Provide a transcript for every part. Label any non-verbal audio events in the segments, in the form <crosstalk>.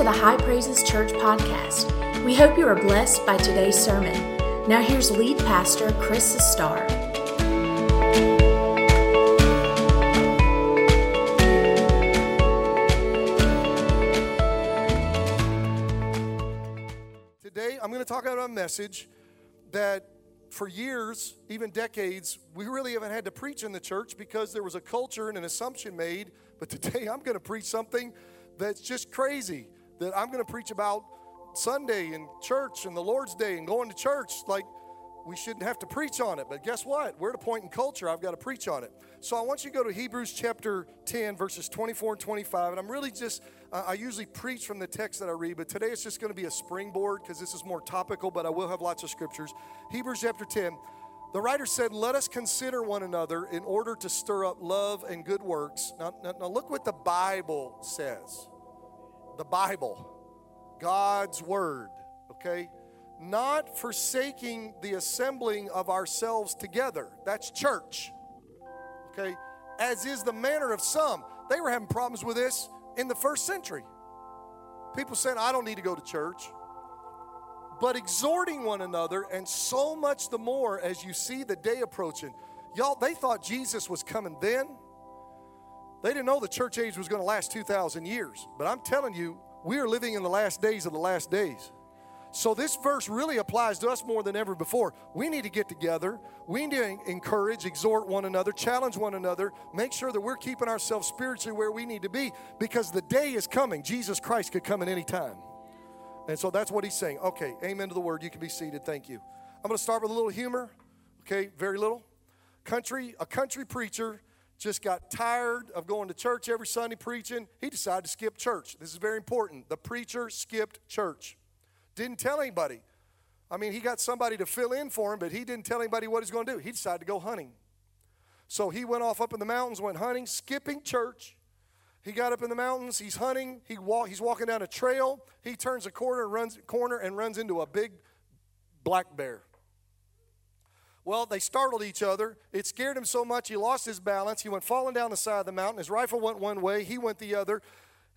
to the High Praises Church podcast. We hope you are blessed by today's sermon. Now, here's lead pastor Chris Sustar. Today, I'm going to talk about a message that for years, even decades, we really haven't had to preach in the church because there was a culture and an assumption made. But <laughs> today, I'm going to preach something that's just crazy. That I'm going to preach about Sunday and church and the Lord's Day and going to church. Like, we shouldn't have to preach on it. But guess what? We're at a point in culture, I've got to preach on it. So I want you to go to Hebrews chapter 10, verses 24 and 25. And I'm really just, uh, I usually preach from the text that I read, but today it's just going to be a springboard because this is more topical, but I will have lots of scriptures. Hebrews chapter 10. The writer said, Let us consider one another in order to stir up love and good works. Now, now, now look what the Bible says. The Bible, God's Word, okay? Not forsaking the assembling of ourselves together. That's church, okay? As is the manner of some. They were having problems with this in the first century. People saying, I don't need to go to church but exhorting one another, and so much the more as you see the day approaching. Y'all, they thought Jesus was coming then. They didn't know the church age was going to last 2,000 years. But I'm telling you, we are living in the last days of the last days. So this verse really applies to us more than ever before. We need to get together. We need to encourage, exhort one another, challenge one another, make sure that we're keeping ourselves spiritually where we need to be because the day is coming. Jesus Christ could come at any time. And so that's what he's saying. Okay, amen to the word. You can be seated. Thank you. I'm going to start with a little humor. Okay, very little. Country, a country preacher just got tired of going to church every Sunday preaching. He decided to skip church. This is very important. The preacher skipped church. Didn't tell anybody. I mean, he got somebody to fill in for him, but he didn't tell anybody what he's going to do. He decided to go hunting. So he went off up in the mountains, went hunting, skipping church. He got up in the mountains. He's hunting. He walk, he's walking down a trail. He turns a corner runs corner and runs into a big black bear. Well, they startled each other. It scared him so much he lost his balance. He went falling down the side of the mountain. His rifle went one way. He went the other.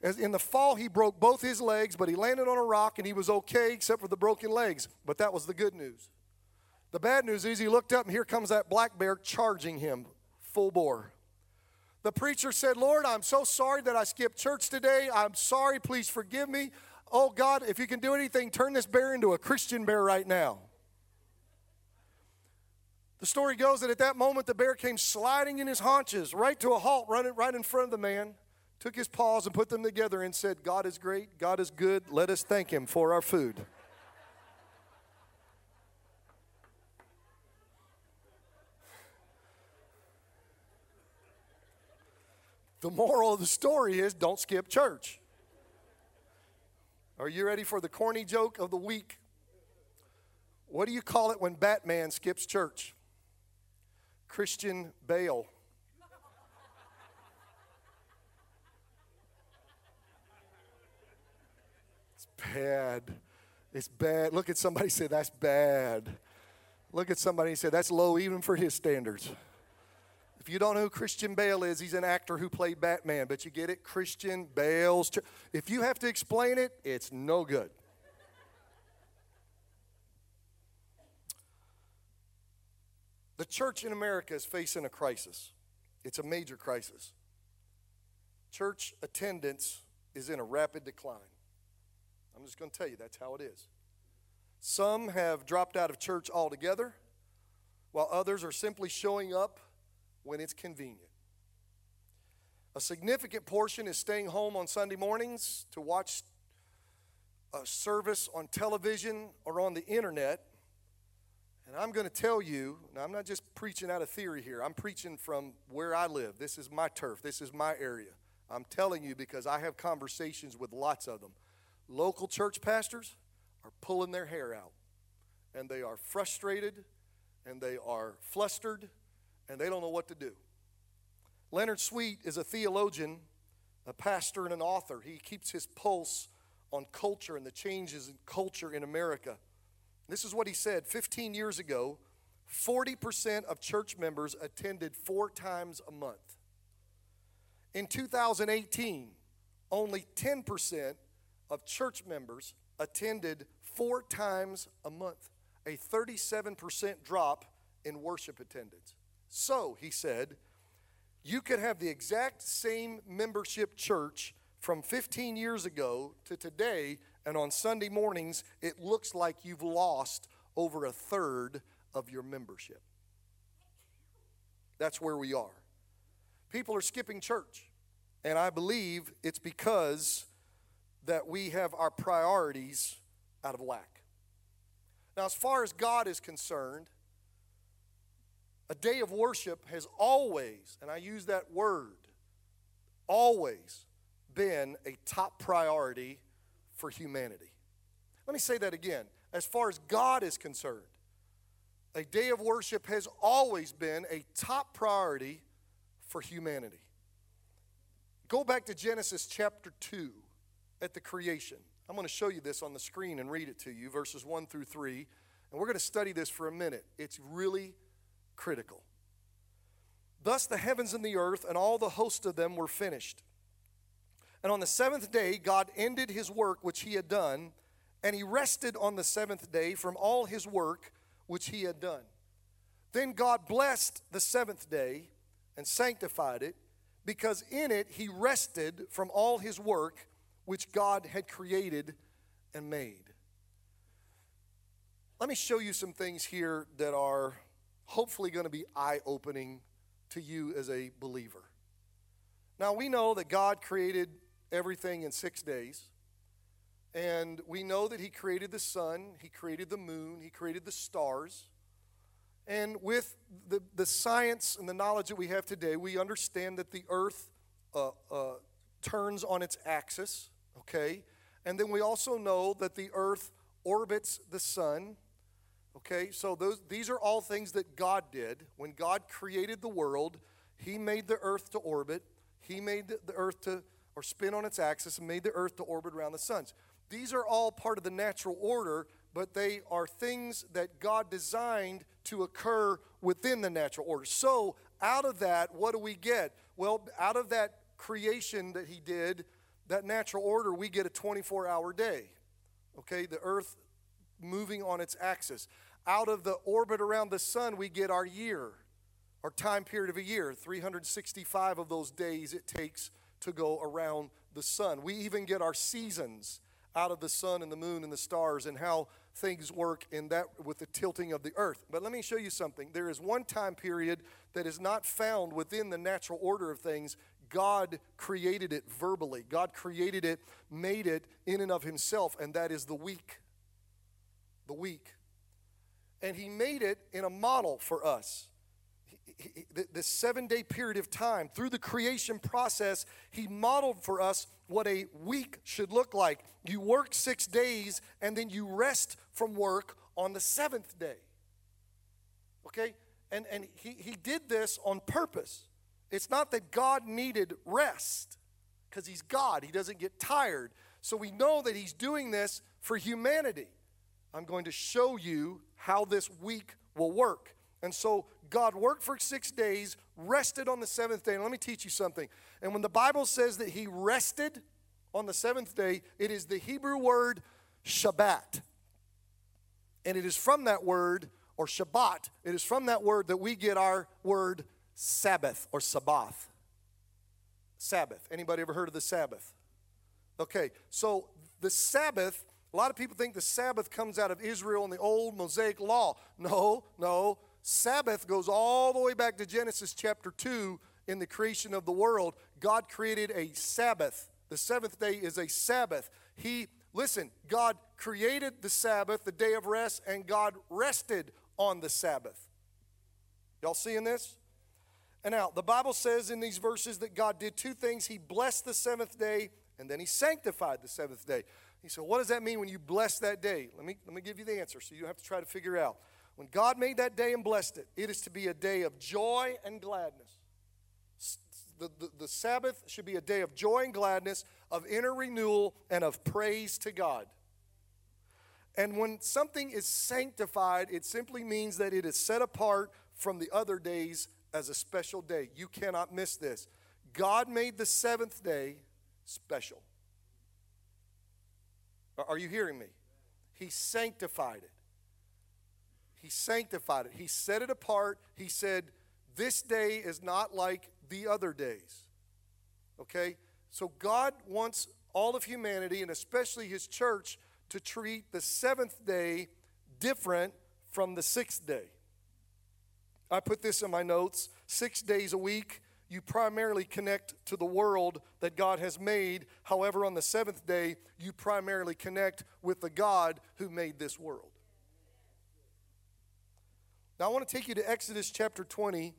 In the fall, he broke both his legs, but he landed on a rock and he was okay except for the broken legs. But that was the good news. The bad news is he looked up and here comes that black bear charging him full bore. The preacher said, Lord, I'm so sorry that I skipped church today. I'm sorry. Please forgive me. Oh, God, if you can do anything, turn this bear into a Christian bear right now. The story goes that at that moment, the bear came sliding in his haunches right to a halt, running right in front of the man, took his paws and put them together and said, God is great, God is good. Let us thank him for our food. The moral of the story is don't skip church. Are you ready for the corny joke of the week? What do you call it when Batman skips church? Christian Bale. It's bad. It's bad. Look at somebody say, that's bad. Look at somebody say, that's low even for his standards. If you don't know who Christian Bale is, he's an actor who played Batman, but you get it? Christian Bale's. If you have to explain it, it's no good. The church in America is facing a crisis. It's a major crisis. Church attendance is in a rapid decline. I'm just going to tell you that's how it is. Some have dropped out of church altogether, while others are simply showing up when it's convenient. A significant portion is staying home on Sunday mornings to watch a service on television or on the internet. And I'm going to tell you, now I'm not just preaching out of theory here, I'm preaching from where I live. This is my turf, this is my area. I'm telling you because I have conversations with lots of them. Local church pastors are pulling their hair out, and they are frustrated, and they are flustered, and they don't know what to do. Leonard Sweet is a theologian, a pastor, and an author. He keeps his pulse on culture and the changes in culture in America. This is what he said 15 years ago 40% of church members attended four times a month. In 2018, only 10% of church members attended four times a month, a 37% drop in worship attendance. So, he said, you could have the exact same membership church from 15 years ago to today, and on Sunday mornings, it looks like you've lost over a third of your membership. That's where we are. People are skipping church, and I believe it's because that we have our priorities out of whack. Now, as far as God is concerned, a day of worship has always, and I use that word, always been a top priority for humanity. Let me say that again. As far as God is concerned, a day of worship has always been a top priority for humanity. Go back to Genesis chapter 2 at the creation. I'm going to show you this on the screen and read it to you, verses 1 through 3. And we're going to study this for a minute. It's really critical. Thus the heavens and the earth and all the host of them were finished. And on the seventh day, God ended his work which he had done, and he rested on the seventh day from all his work which he had done. Then God blessed the seventh day and sanctified it, because in it he rested from all his work which God had created and made. Let me show you some things here that are hopefully going to be eye opening to you as a believer. Now, we know that God created everything in six days. And we know that He created the sun, He created the moon, He created the stars. And with the, the science and the knowledge that we have today, we understand that the earth uh, uh, turns on its axis, okay? And then we also know that the earth orbits the sun, okay? So those, these are all things that God did. When God created the world, He made the earth to orbit, He made the earth to or spin on its axis and made the earth to orbit around the suns. These are all part of the natural order, but they are things that God designed to occur within the natural order. So, out of that, what do we get? Well, out of that creation that He did, that natural order, we get a 24 hour day. Okay, the earth moving on its axis. Out of the orbit around the sun, we get our year, our time period of a year, 365 of those days it takes to go around the sun. We even get our seasons out of the sun and the moon and the stars and how things work in that with the tilting of the earth. But let me show you something. There is one time period that is not found within the natural order of things. God created it verbally. God created it, made it in and of himself, and that is the week. The week. And he made it in a model for us this seven day period of time, through the creation process, he modeled for us what a week should look like. You work six days and then you rest from work on the seventh day. Okay? And, and he, he did this on purpose. It's not that God needed rest, because he's God, he doesn't get tired. So we know that he's doing this for humanity. I'm going to show you how this week will work. And so God worked for six days, rested on the seventh day. And let me teach you something. And when the Bible says that he rested on the seventh day, it is the Hebrew word Shabbat. And it is from that word, or Shabbat, it is from that word that we get our word Sabbath or Sabbath. Sabbath. Anybody ever heard of the Sabbath? Okay, so the Sabbath, a lot of people think the Sabbath comes out of Israel and the old Mosaic law. No, no. Sabbath goes all the way back to Genesis chapter 2 in the creation of the world. God created a Sabbath. The seventh day is a Sabbath. He, listen, God created the Sabbath, the day of rest, and God rested on the Sabbath. Y'all seeing this? And now, the Bible says in these verses that God did two things. He blessed the seventh day, and then He sanctified the seventh day. He said, What does that mean when you bless that day? Let me, let me give you the answer so you don't have to try to figure out. When God made that day and blessed it, it is to be a day of joy and gladness. The, the, the, Sabbath should be a day of joy and gladness, of inner renewal, and of praise to God. And when something is sanctified, it simply means that it is set apart from the other days as a special day. You cannot miss this. God made the seventh day special. Are you hearing me? He sanctified it. He sanctified it. He set it apart. He said, This day is not like the other days. Okay? So God wants all of humanity, and especially His church, to treat the seventh day different from the sixth day. I put this in my notes six days a week. You primarily connect to the world that God has made. However, on the seventh day, you primarily connect with the God who made this world. Now, I want to take you to Exodus chapter 20,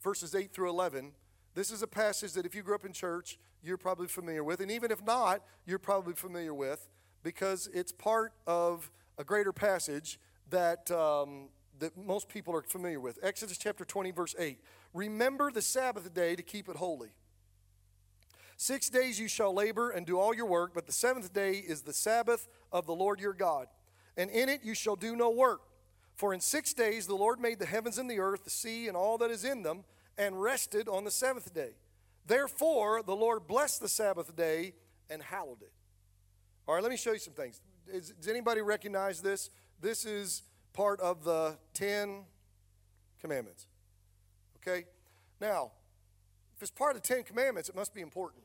verses 8 through 11. This is a passage that if you grew up in church, you're probably familiar with. And even if not, you're probably familiar with because it's part of a greater passage that, um, that most people are familiar with. Exodus chapter 20, verse 8. Remember the Sabbath day to keep it holy. Six days you shall labor and do all your work, but the seventh day is the Sabbath of the Lord your God. And in it you shall do no work. For in six days the Lord made the heavens and the earth, the sea, and all that is in them, and rested on the seventh day. Therefore the Lord blessed the Sabbath day and hallowed it. All right, let me show you some things. Is, does anybody recognize this? This is part of the Ten Commandments. Okay? Now, if it's part of the Ten Commandments, it must be important.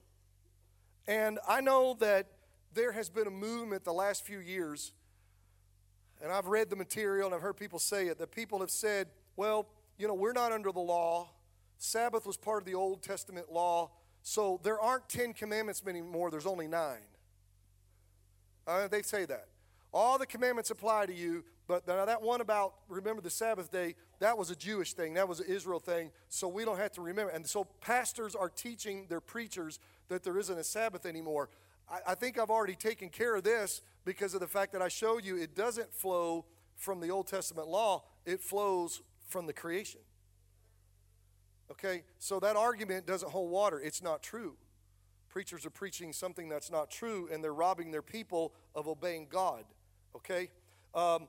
And I know that there has been a movement the last few years, and I've read the material and I've heard people say it, that people have said, well, you know, we're not under the law. Sabbath was part of the Old Testament law, so there aren't Ten Commandments anymore, there's only nine. Uh, they say that. All the commandments apply to you, but that one about remember the Sabbath day, that was a Jewish thing, that was an Israel thing, so we don't have to remember. And so pastors are teaching their preachers that there isn't a Sabbath anymore. I, I think I've already taken care of this because of the fact that I showed you it doesn't flow from the Old Testament law, it flows from the creation. Okay, so that argument doesn't hold water. It's not true. Preachers are preaching something that's not true, and they're robbing their people of obeying God. Okay? Um,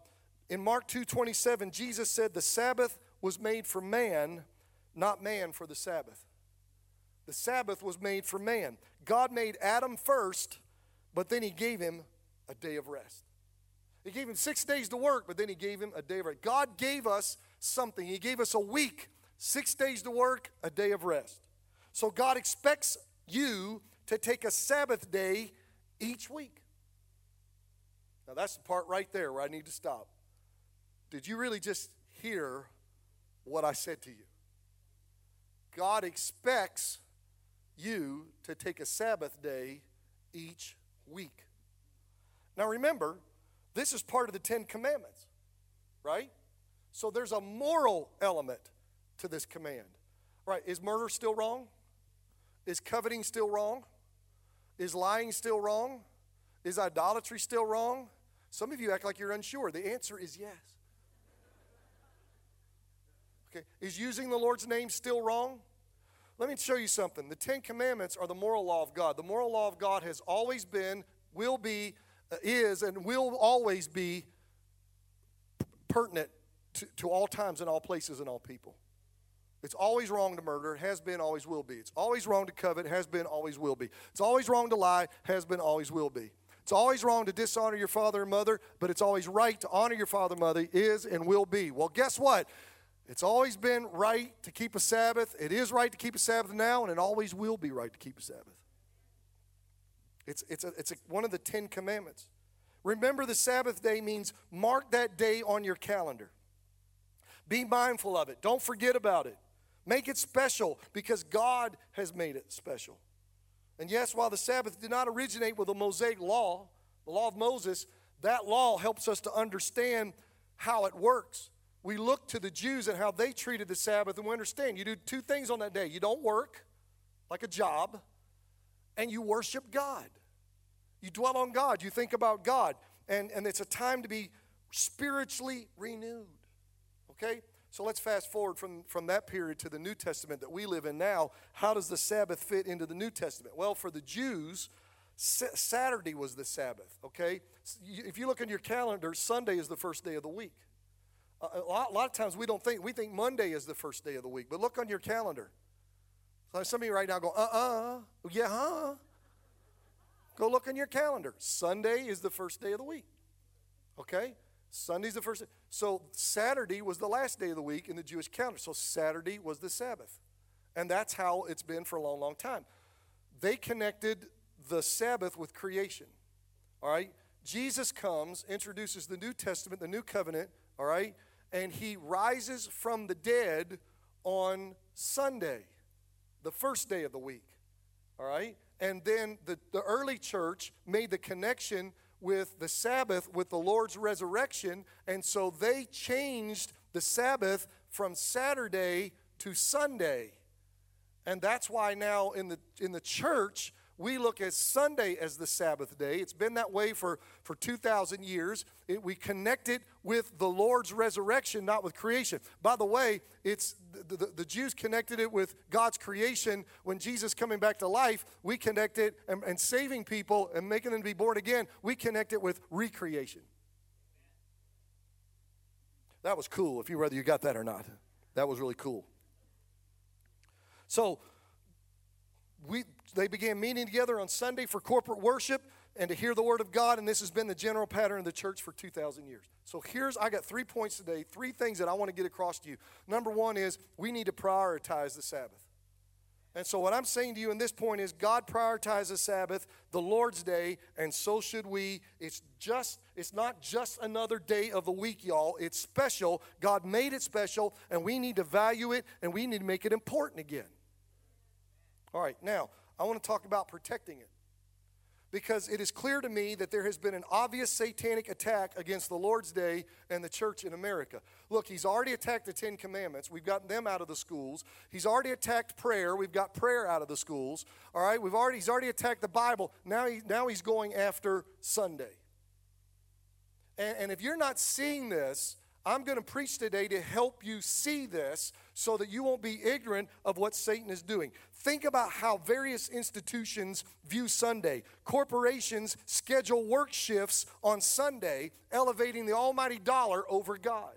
in Mark 2:27, Jesus said the Sabbath was made for man, not man for the Sabbath. The Sabbath was made for man. God made Adam first, but then he gave him a day of rest. He gave him six days to work, but then he gave him a day of rest. God gave us something. He gave us a week, six days to work, a day of rest. So God expects you to take a Sabbath day each week. Now, that's the part right there where I need to stop. Did you really just hear what I said to you? God expects you to take a Sabbath day each week. Now, remember, this is part of the Ten Commandments, right? So there's a moral element to this command. Right? Is murder still wrong? Is coveting still wrong? Is lying still wrong? Is idolatry still wrong? Some of you act like you're unsure. The answer is yes. Okay, is using the Lord's name still wrong? Let me show you something. The Ten Commandments are the moral law of God. The moral law of God has always been, will be, uh, is, and will always be pertinent to, to all times and all places and all people. It's always wrong to murder, has been, always will be. It's always wrong to covet, has been, always will be. It's always wrong to lie, has been, always will be. It's always wrong to dishonor your father and mother, but it's always right to honor your father and mother, is and will be. Well, guess what? It's always been right to keep a Sabbath. It is right to keep a Sabbath now, and it always will be right to keep a Sabbath. It's, it's, a, it's a, one of the Ten Commandments. Remember, the Sabbath day means mark that day on your calendar. Be mindful of it. Don't forget about it. Make it special because God has made it special. And yes, while the Sabbath did not originate with the Mosaic law, the law of Moses, that law helps us to understand how it works. We look to the Jews and how they treated the Sabbath, and we understand you do two things on that day you don't work like a job, and you worship God. You dwell on God, you think about God, and, and it's a time to be spiritually renewed. Okay? So let's fast forward from, from that period to the New Testament that we live in now. How does the Sabbath fit into the New Testament? Well, for the Jews, Saturday was the Sabbath, okay? If you look in your calendar, Sunday is the first day of the week. A lot, a lot of times we don't think, we think Monday is the first day of the week, but look on your calendar. So some of you right now go, uh uh, yeah, huh? Go look on your calendar. Sunday is the first day of the week. Okay? Sunday's the first day. So Saturday was the last day of the week in the Jewish calendar. So Saturday was the Sabbath. And that's how it's been for a long, long time. They connected the Sabbath with creation. All right? Jesus comes, introduces the New Testament, the New Covenant, all right? And he rises from the dead on Sunday, the first day of the week, all right? And then the, the early church made the connection with the Sabbath with the Lord's resurrection, and so they changed the Sabbath from Saturday to Sunday. And that's why now in the, in the church, we look at Sunday as the Sabbath day. It's been that way for, for 2,000 years. It, we connect it with the Lord's resurrection, not with creation. By the way, it's the, the, the Jews connected it with God's creation. When Jesus coming back to life, we connect it and, and saving people and making them be born again. We connect it with recreation. That was cool, if you whether you got that or not. That was really cool. So we, they began meeting together on Sunday for corporate worship and to hear the word of God, and this has been the general pattern of the church for 2,000 years. So here's, I got three points today, three things that I want to get across to you. Number one is we need to prioritize the Sabbath. And so, what I'm saying to you in this point is God prioritizes Sabbath, the Lord's day, and so should we. It's just, it's not just another day of the week, y'all. It's special. God made it special, and we need to value it, and we need to make it important again. All right, now, I want to talk about protecting it. Because it is clear to me that there has been an obvious satanic attack against the Lord's Day and the church in America. Look, he's already attacked the Ten Commandments. We've gotten them out of the schools. He's already attacked prayer. We've got prayer out of the schools. All right, we've already, he's already attacked the Bible. Now, he, now he's going after Sunday. And, and if you're not seeing this, I'm going to preach today to help you see this so that you won't be ignorant of what Satan is doing. Think about how various institutions view Sunday. Corporations schedule work shifts on Sunday, elevating the almighty dollar over God.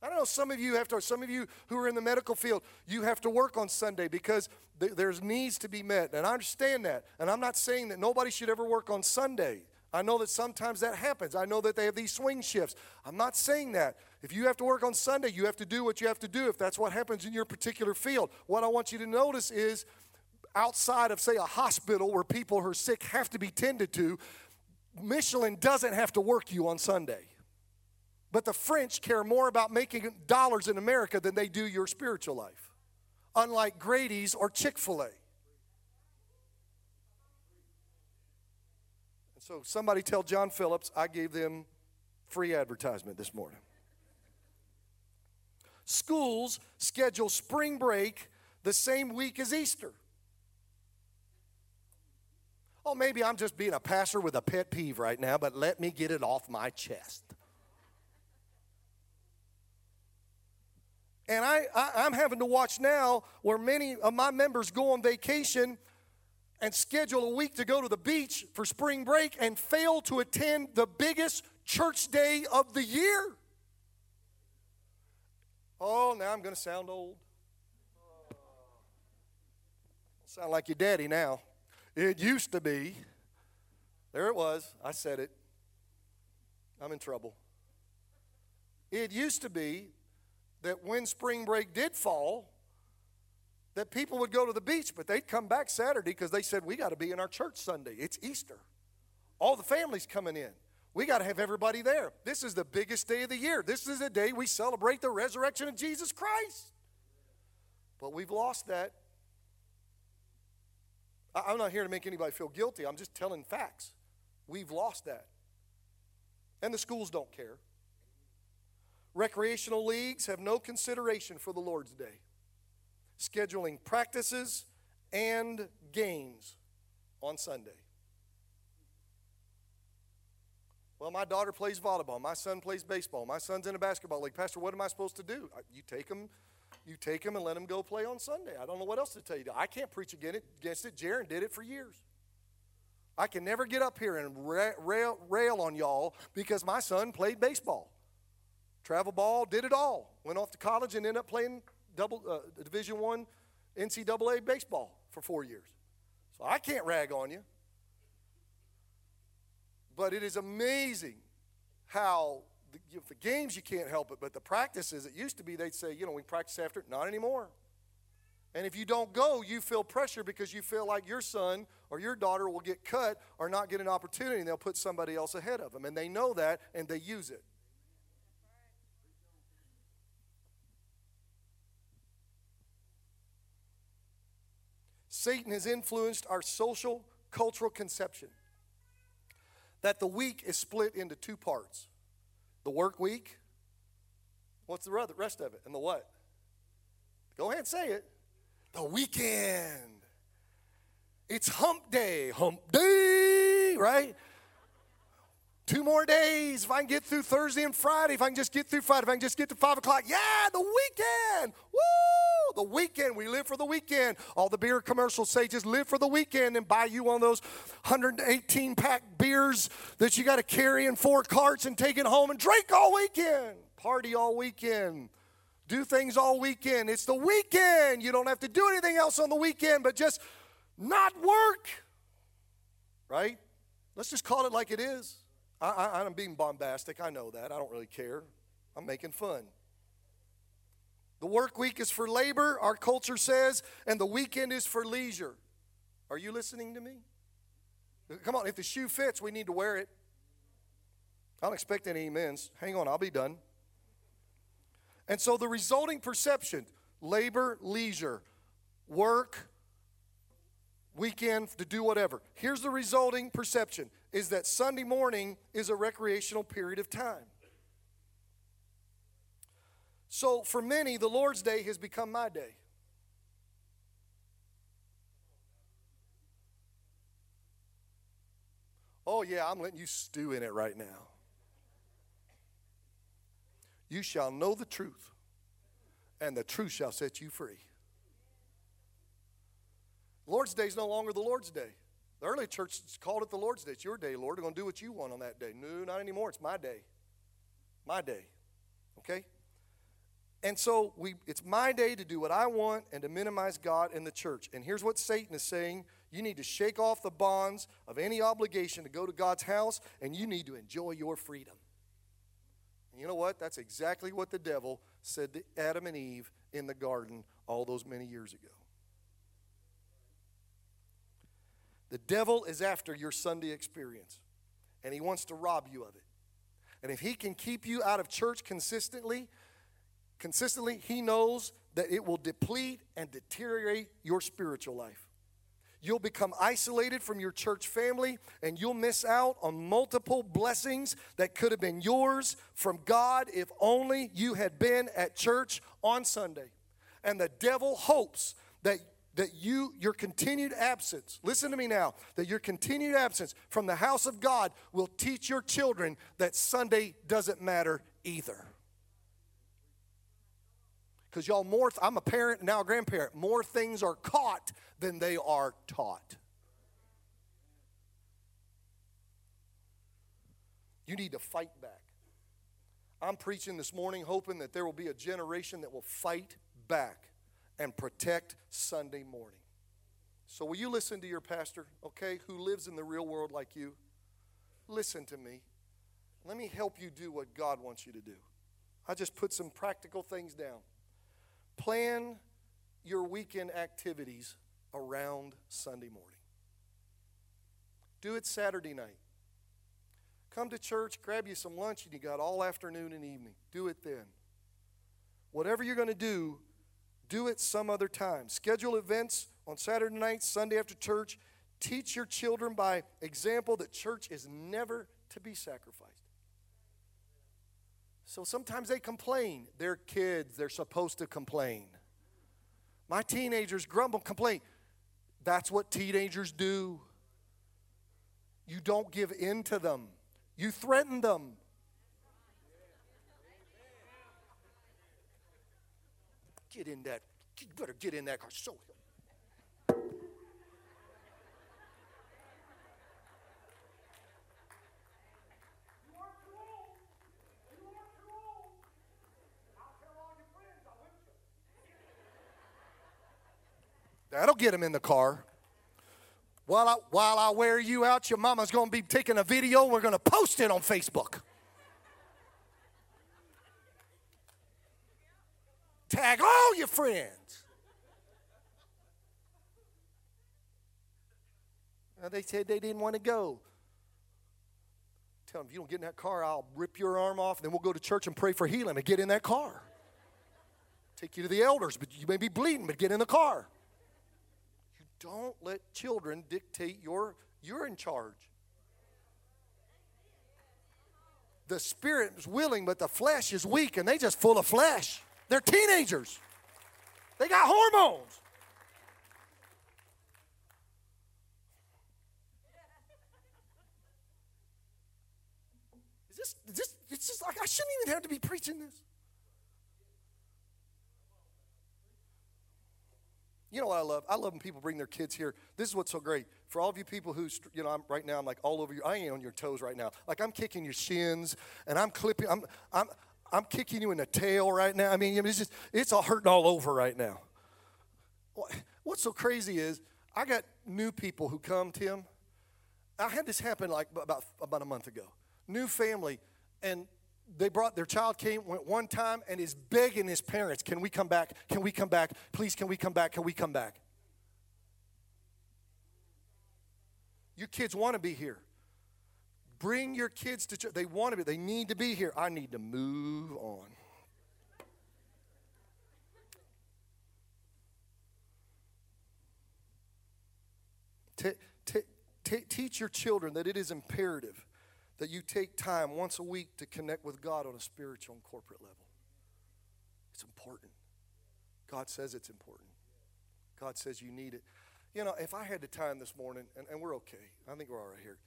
I don't know, some of you have to, some of you who are in the medical field, you have to work on Sunday because th- there's needs to be met. And I understand that. And I'm not saying that nobody should ever work on Sunday. I know that sometimes that happens. I know that they have these swing shifts. I'm not saying that. If you have to work on Sunday, you have to do what you have to do if that's what happens in your particular field. What I want you to notice is outside of, say, a hospital where people who are sick have to be tended to, Michelin doesn't have to work you on Sunday. But the French care more about making dollars in America than they do your spiritual life, unlike Grady's or Chick fil A. So somebody tell John Phillips I gave them free advertisement this morning. Schools schedule spring break the same week as Easter. Oh, maybe I'm just being a pastor with a pet peeve right now, but let me get it off my chest. And I, I, am having to watch now where many of my members go on vacation and schedule a week to go to the beach for spring break and fail to attend the biggest church day of the year. Oh, now I'm going to sound old. Sound like your daddy now. It used to be. There it was. I said it. I'm in trouble. It used to be that when spring break did fall, that people would go to the beach, but they'd come back Saturday because they said, We got to be in our church Sunday. It's Easter. All the families coming in. We got to have everybody there. This is the biggest day of the year. This is the day we celebrate the resurrection of Jesus Christ. But we've lost that. I'm not here to make anybody feel guilty. I'm just telling facts. We've lost that. And the schools don't care. Recreational leagues have no consideration for the Lord's Day scheduling practices and games on Sunday. Well, my daughter plays volleyball. My son plays baseball. My son's in a basketball league. Pastor, what am I supposed to do? You take them, you take them and let them go play on Sunday. I don't know what else to tell you. I can't preach against it. Jaron did it for years. I can never get up here and rail, rail on y'all because my son played baseball. Travel ball, did it all. Went off to college and ended up playing double uh, Division One NCAA baseball for four years. So I can't rag on you. But it is amazing how the, you know, the games you can't help it, but the practices, it used to be they'd say, you know, we practice after, not anymore. And if you don't go, you feel pressure because you feel like your son or your daughter will get cut or not get an opportunity, and they'll put somebody else ahead of them. And they know that, and they use it. Satan has influenced our social, cultural conception that the week is split into two parts the work week. What's the rest of it? And the what? Go ahead and say it. The weekend. It's hump day, hump day, right? Two more days. If I can get through Thursday and Friday, if I can just get through Friday, if I can just get to five o'clock, yeah, the weekend. Woo! The weekend. We live for the weekend. All the beer commercials say just live for the weekend and buy you one of those 118 pack beers that you got to carry in four carts and take it home and drink all weekend. Party all weekend. Do things all weekend. It's the weekend. You don't have to do anything else on the weekend but just not work. Right? Let's just call it like it is. I, I, I'm being bombastic. I know that. I don't really care. I'm making fun. The work week is for labor, our culture says, and the weekend is for leisure. Are you listening to me? Come on, if the shoe fits, we need to wear it. I don't expect any amens. Hang on, I'll be done. And so the resulting perception labor, leisure, work, weekend to do whatever. Here's the resulting perception is that Sunday morning is a recreational period of time. So for many, the Lord's day has become my day. Oh, yeah, I'm letting you stew in it right now. You shall know the truth, and the truth shall set you free. Lord's Day is no longer the Lord's Day. The early church called it the Lord's Day. It's your day, Lord. We're going to do what you want on that day. No, not anymore. It's my day. My day. Okay? And so we, it's my day to do what I want and to minimize God and the church. And here's what Satan is saying you need to shake off the bonds of any obligation to go to God's house, and you need to enjoy your freedom. And you know what? That's exactly what the devil said to Adam and Eve in the garden all those many years ago. The devil is after your Sunday experience, and he wants to rob you of it. And if he can keep you out of church consistently, consistently, he knows that it will deplete and deteriorate your spiritual life. You'll become isolated from your church family and you'll miss out on multiple blessings that could have been yours from God if only you had been at church on Sunday. And the devil hopes that that you your continued absence listen to me now that your continued absence from the house of god will teach your children that sunday doesn't matter either. Because y'all more i'm a parent now a grandparent. More things are caught than they are taught. You need to fight back. I'm preaching this morning hoping that there will be a generation that will fight back and protect Sunday morning. So, will you listen to your pastor, okay, who lives in the real world like you? Listen to me. Let me help you do what God wants you to do. I just put some practical things down. Plan your weekend activities around Sunday morning. Do it Saturday night. Come to church, grab you some lunch, and you got all afternoon and evening. Do it then. Whatever you're going to do, do it some other time. Schedule events on Saturday nights, Sunday after church. Teach your children by example that church is never to be sacrificed. So sometimes they complain. They're kids, they're supposed to complain. My teenagers grumble, complain. That's what teenagers do. You don't give in to them, you threaten them. Get in that, you better get in that car. So That'll get him in the car. while I, while I wear you out, your mama's going to be taking a video. We're going to post it on Facebook. Tag all your friends. Now, they said they didn't want to go. Tell them, if you don't get in that car, I'll rip your arm off, and then we'll go to church and pray for healing and get in that car. Take you to the elders, but you may be bleeding, but get in the car. You don't let children dictate your, you're in charge. The spirit is willing, but the flesh is weak, and they just full of flesh. They're teenagers. They got hormones. Is this, is this, it's just like I shouldn't even have to be preaching this. You know what I love? I love when people bring their kids here. This is what's so great. For all of you people who, you know, I'm, right now, I'm like all over you. I ain't on your toes right now. Like I'm kicking your shins and I'm clipping, I'm, I'm, I'm kicking you in the tail right now. I mean, it's just, it's all hurting all over right now. What's so crazy is I got new people who come, Tim. I had this happen like about, about a month ago. New family, and they brought their child came went one time and is begging his parents can we come back can we come back please can we come back can we come back your kids want to be here bring your kids to church they want to be they need to be here i need to move on T- t- teach your children that it is imperative that you take time once a week to connect with God on a spiritual and corporate level. It's important. God says it's important. God says you need it. You know, if I had the time this morning, and, and we're okay, I think we're all right here.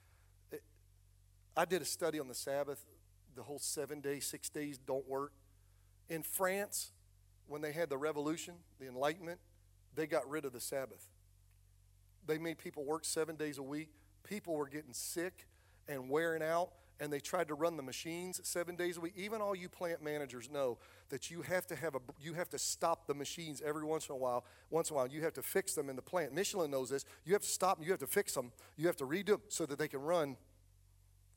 I did a study on the Sabbath, the whole seven days, six days don't work. In France, when they had the revolution, the Enlightenment, they got rid of the Sabbath. They made people work seven days a week. People were getting sick and wearing out and they tried to run the machines seven days a week even all you plant managers know that you have to have a you have to stop the machines every once in a while once in a while you have to fix them in the plant michelin knows this you have to stop them you have to fix them you have to redo them so that they can run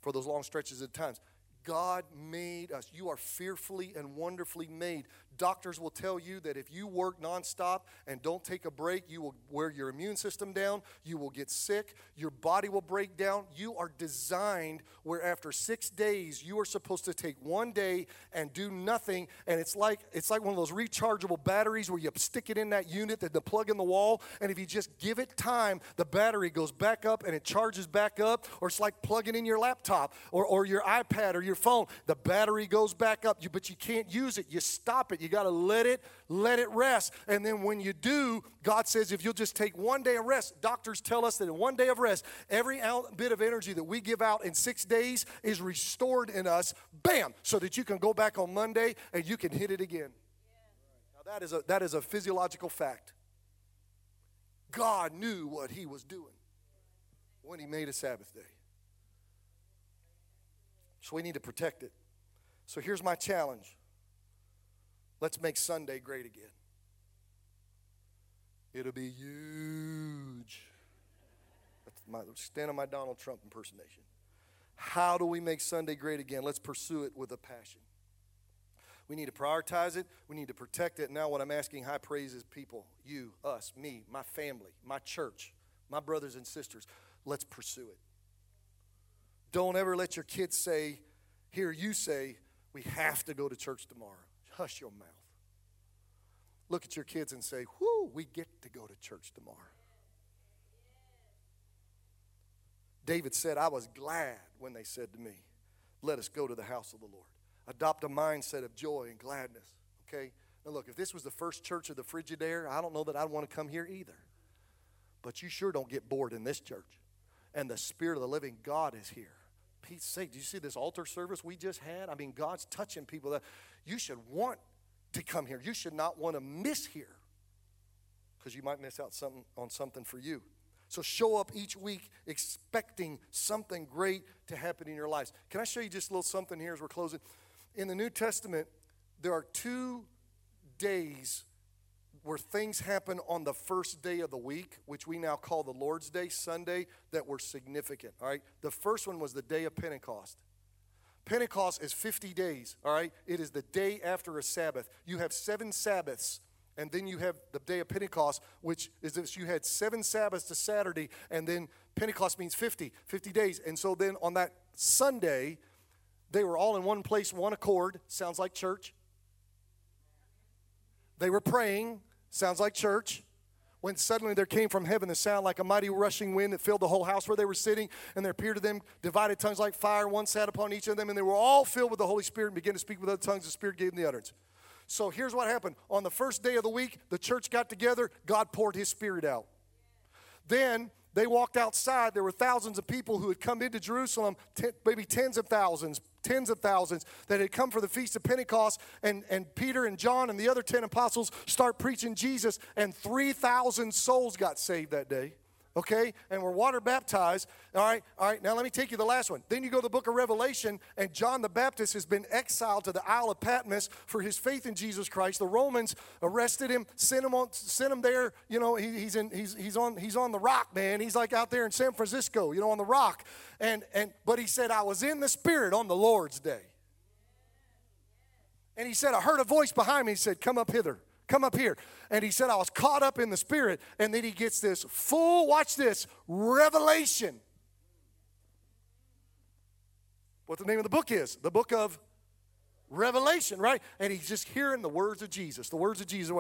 for those long stretches of times God made us. You are fearfully and wonderfully made. Doctors will tell you that if you work nonstop and don't take a break, you will wear your immune system down, you will get sick, your body will break down. You are designed where after 6 days you are supposed to take one day and do nothing and it's like it's like one of those rechargeable batteries where you stick it in that unit that the plug in the wall and if you just give it time, the battery goes back up and it charges back up or it's like plugging in your laptop or, or your iPad or your phone. The battery goes back up, you, but you can't use it. You stop it. You got to let it, let it rest. And then when you do, God says if you'll just take one day of rest, doctors tell us that in one day of rest, every bit of energy that we give out in six days is restored in us, bam, so that you can go back on Monday and you can hit it again. Now that is a, that is a physiological fact. God knew what he was doing when he made a Sabbath day. So we need to protect it. So here's my challenge Let's make Sunday great again. It'll be huge. That's my, stand on my Donald Trump impersonation. How do we make Sunday great again? Let's pursue it with a passion. We need to prioritize it. We need to protect it. Now, what I'm asking high praise is people, you, us, me, my family, my church, my brothers and sisters. Let's pursue it. Don't ever let your kids say, hear you say, we have to go to church tomorrow. Hush your mouth. Look at your kids and say, Whoo, we get to go to church tomorrow. David said, I was glad when they said to me, Let us go to the house of the Lord. Adopt a mindset of joy and gladness. Okay? Now, look, if this was the first church of the Frigidaire, I don't know that I'd want to come here either. But you sure don't get bored in this church. And the Spirit of the living God is here. Pete's sake, do you see this altar service we just had? I mean, God's touching people that you should want to come here. You should not want to miss here because you might miss out something on something for you. So show up each week expecting something great to happen in your lives. Can I show you just a little something here as we're closing? In the New Testament, there are two days where things happen on the first day of the week, which we now call the Lord's Day, Sunday, that were significant. All right. The first one was the day of Pentecost. Pentecost is 50 days, all right? It is the day after a Sabbath. You have seven Sabbaths, and then you have the day of Pentecost, which is if you had seven Sabbaths to Saturday, and then Pentecost means 50, 50 days. And so then on that Sunday, they were all in one place, one accord. Sounds like church. They were praying. Sounds like church when suddenly there came from heaven the sound like a mighty rushing wind that filled the whole house where they were sitting, and there appeared to them divided tongues like fire. One sat upon each of them, and they were all filled with the Holy Spirit and began to speak with other tongues. The Spirit gave them the utterance. So here's what happened. On the first day of the week, the church got together, God poured his Spirit out. Then they walked outside. There were thousands of people who had come into Jerusalem, maybe tens of thousands, tens of thousands that had come for the Feast of Pentecost. And, and Peter and John and the other 10 apostles start preaching Jesus, and 3,000 souls got saved that day okay? And we're water baptized. All right, all right. Now let me take you the last one. Then you go to the book of Revelation, and John the Baptist has been exiled to the Isle of Patmos for his faith in Jesus Christ. The Romans arrested him, sent him on, sent him there. You know, he, he's in, he's he's on he's on the rock, man. He's like out there in San Francisco, you know, on the rock. And and but he said, I was in the Spirit on the Lord's day. And he said, I heard a voice behind me. He said, Come up hither. Come up here. And he said, I was caught up in the Spirit. And then he gets this full, watch this, revelation. What the name of the book is? The book of Revelation, right? And he's just hearing the words of Jesus. The words of Jesus.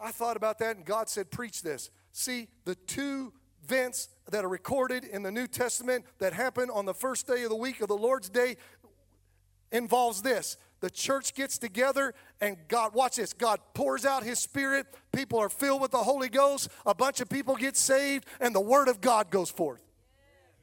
I thought about that, and God said, Preach this. See, the two events that are recorded in the New Testament that happen on the first day of the week of the Lord's Day involves this the church gets together and God, watch this, God pours out His Spirit. People are filled with the Holy Ghost. A bunch of people get saved, and the Word of God goes forth.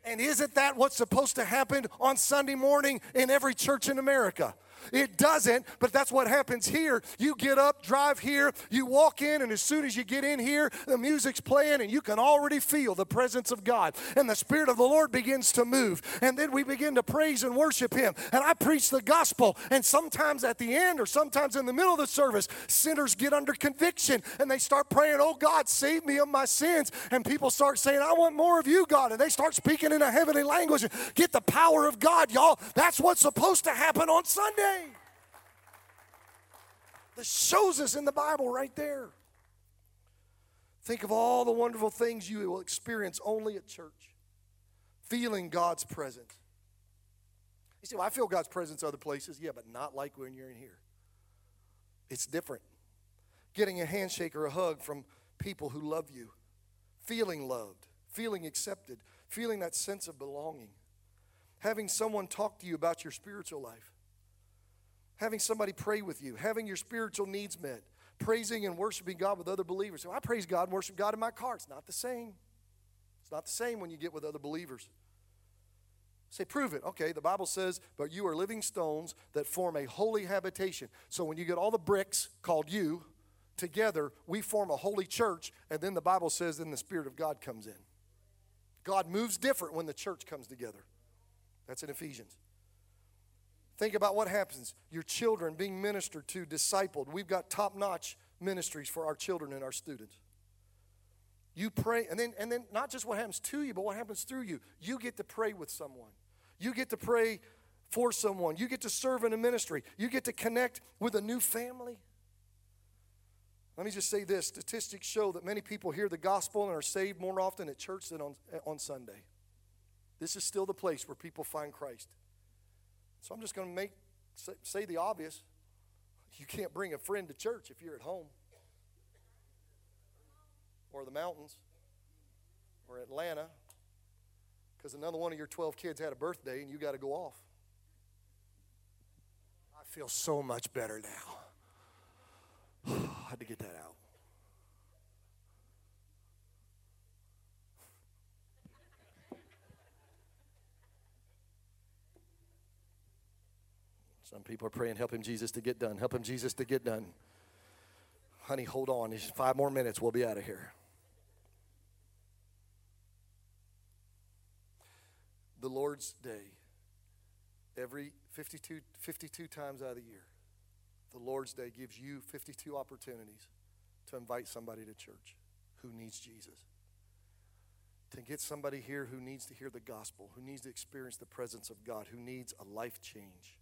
And isn't that what's supposed to happen on Sunday morning in every church in America? It doesn't, but that's what happens here. You get up, drive here, you walk in, and as soon as you get in here, the music's playing, and you can already feel the presence of God. And the Spirit of the Lord begins to move. And then we begin to praise and worship Him. And I preach the gospel. And sometimes at the end, or sometimes in the middle of the service, sinners get under conviction and they start praying, Oh God, save me of my sins. And people start saying, I want more of you, God. And they start speaking in a heavenly language. Get the power of God, y'all. That's what's supposed to happen on Sunday. This shows us in the Bible right there. Think of all the wonderful things you will experience only at church. Feeling God's presence. You say, well, I feel God's presence other places. Yeah, but not like when you're in here. It's different. Getting a handshake or a hug from people who love you, feeling loved, feeling accepted, feeling that sense of belonging, having someone talk to you about your spiritual life, having somebody pray with you, having your spiritual needs met, praising and worshiping God with other believers. So I praise God and worship God in my car. It's not the same. It's not the same when you get with other believers. Say, prove it. Okay, the Bible says, but you are living stones that form a holy habitation. So when you get all the bricks called you together, we form a holy church, and then the Bible says, then the Spirit of God comes in. God moves different when the church comes together. That's in Ephesians. Think about what happens. Your children being ministered to, discipled. We've got top notch ministries for our children and our students. You pray, and then, and then not just what happens to you, but what happens through you. You get to pray with someone. You get to pray for someone. You get to serve in a ministry. You get to connect with a new family. Let me just say this statistics show that many people hear the gospel and are saved more often at church than on, on Sunday. This is still the place where people find Christ. So I'm just going to make say the obvious. You can't bring a friend to church if you're at home or the mountains or Atlanta because another one of your 12 kids had a birthday and you got to go off. I feel so much better now. <sighs> I had to get that out. Some people are praying, help him, Jesus, to get done. Help him, Jesus, to get done. Honey, hold on. Just five more minutes. We'll be out of here. The Lord's Day, every 52, 52 times out of the year, the Lord's Day gives you 52 opportunities to invite somebody to church who needs Jesus. To get somebody here who needs to hear the gospel, who needs to experience the presence of God, who needs a life change.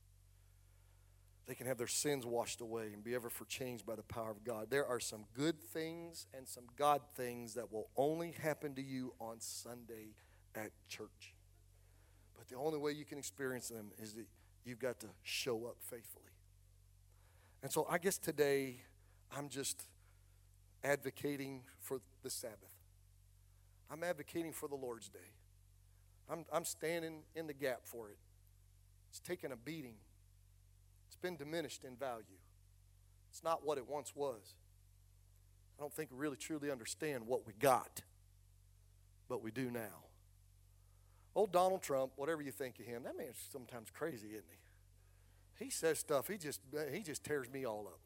They can have their sins washed away and be ever for changed by the power of God. There are some good things and some God things that will only happen to you on Sunday at church. But the only way you can experience them is that you've got to show up faithfully. And so I guess today I'm just advocating for the Sabbath. I'm advocating for the Lord's Day. I'm, I'm standing in the gap for it. It's taken a beating, it's been diminished in value. It's not what it once was. I don't think we really truly understand what we got, but we do now. Old Donald Trump, whatever you think of him, that man's sometimes crazy, isn't he? He says stuff, he just, he just tears me all up.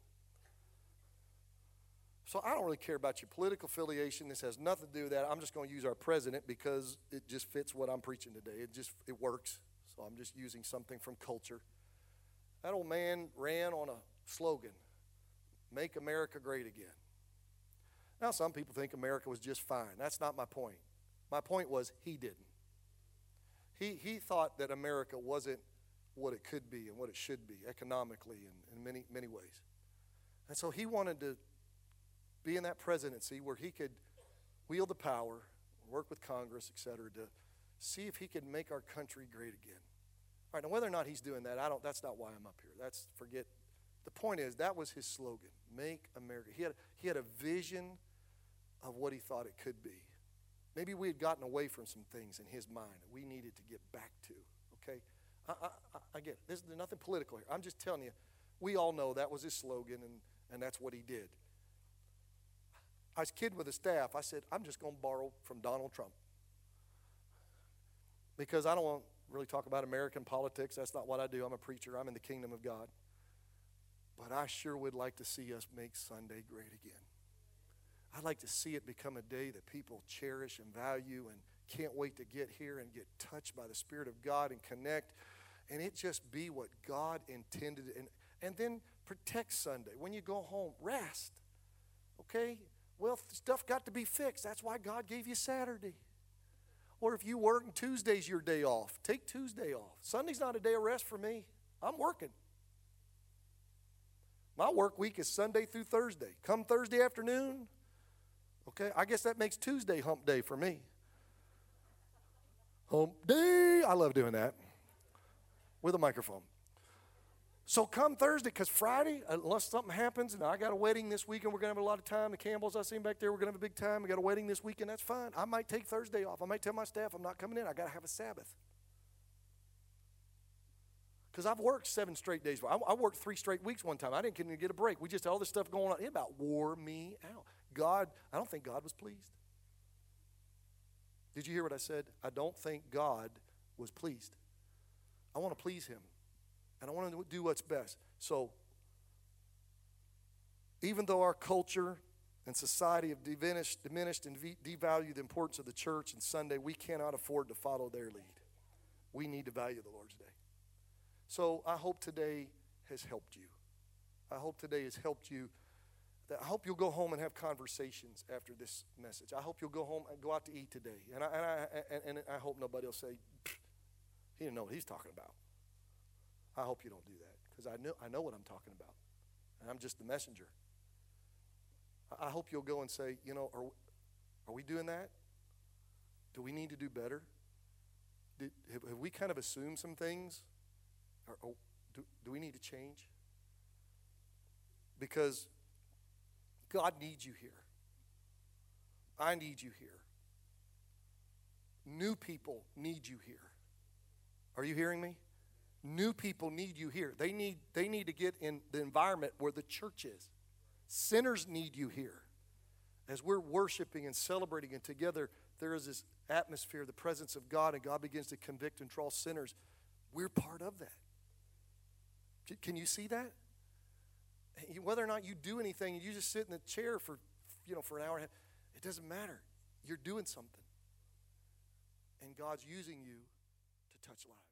So I don't really care about your political affiliation. This has nothing to do with that. I'm just going to use our president because it just fits what I'm preaching today. It just it works. So I'm just using something from culture. That old man ran on a slogan, "Make America Great Again." Now some people think America was just fine. That's not my point. My point was he didn't. He he thought that America wasn't what it could be and what it should be economically and in many many ways. And so he wanted to be in that presidency where he could wield the power, work with Congress, et cetera, to see if he could make our country great again. All right, now whether or not he's doing that, I don't that's not why I'm up here. That's forget the point is that was his slogan, make America. He had he had a vision of what he thought it could be. Maybe we had gotten away from some things in his mind that we needed to get back to. Okay? I, I, I get it. There's nothing political here. I'm just telling you, we all know that was his slogan and, and that's what he did. I was kidding with the staff. I said, I'm just going to borrow from Donald Trump. Because I don't want really talk about American politics. That's not what I do. I'm a preacher, I'm in the kingdom of God. But I sure would like to see us make Sunday great again. I'd like to see it become a day that people cherish and value and can't wait to get here and get touched by the Spirit of God and connect. And it just be what God intended. And, and then protect Sunday. When you go home, rest. Okay? Well, stuff got to be fixed. That's why God gave you Saturday. Or if you work Tuesday's your day off, take Tuesday off. Sunday's not a day of rest for me. I'm working. My work week is Sunday through Thursday. Come Thursday afternoon, okay, I guess that makes Tuesday hump day for me. Hump day. I love doing that with a microphone. So come Thursday, because Friday, unless something happens, and I got a wedding this weekend, we're going to have a lot of time. The Campbells, I see them back there, we're going to have a big time. We got a wedding this weekend, that's fine. I might take Thursday off. I might tell my staff I'm not coming in. I got to have a Sabbath. Because I've worked seven straight days. I, I, worked three straight weeks one time. I didn't even get a break. We just had all this stuff going on. It about wore me out. God, I don't think God was pleased. Did you hear what I said? I don't think God was pleased. I want to please Him and I want to do what's best. So, even though our culture and society have diminished, diminished and devalued the importance of the church and Sunday, we cannot afford to follow their lead. We need to value the Lord's Day. So, I hope today has helped you. I hope today has helped you. I hope you'll go home and have conversations after this message. I hope you'll go home and go out to eat today. And I, and I, and, and I hope nobody will say, he didn't know what he's talking about. I hope you don't do that because I know, I know what I'm talking about. And I'm just the messenger. I hope you'll go and say, you know, are, are we doing that? Do we need to do better? Did, have, have we kind of assumed some things? Or, or do, do we need to change? Because God needs you here. I need you here. New people need you here. Are you hearing me? New people need you here. They need, they need to get in the environment where the church is. Sinners need you here. As we're worshiping and celebrating, and together there is this atmosphere, the presence of God, and God begins to convict and draw sinners. We're part of that. Can you see that? Whether or not you do anything, you just sit in the chair for, you know, for an hour and a half, it doesn't matter. You're doing something. And God's using you to touch lives.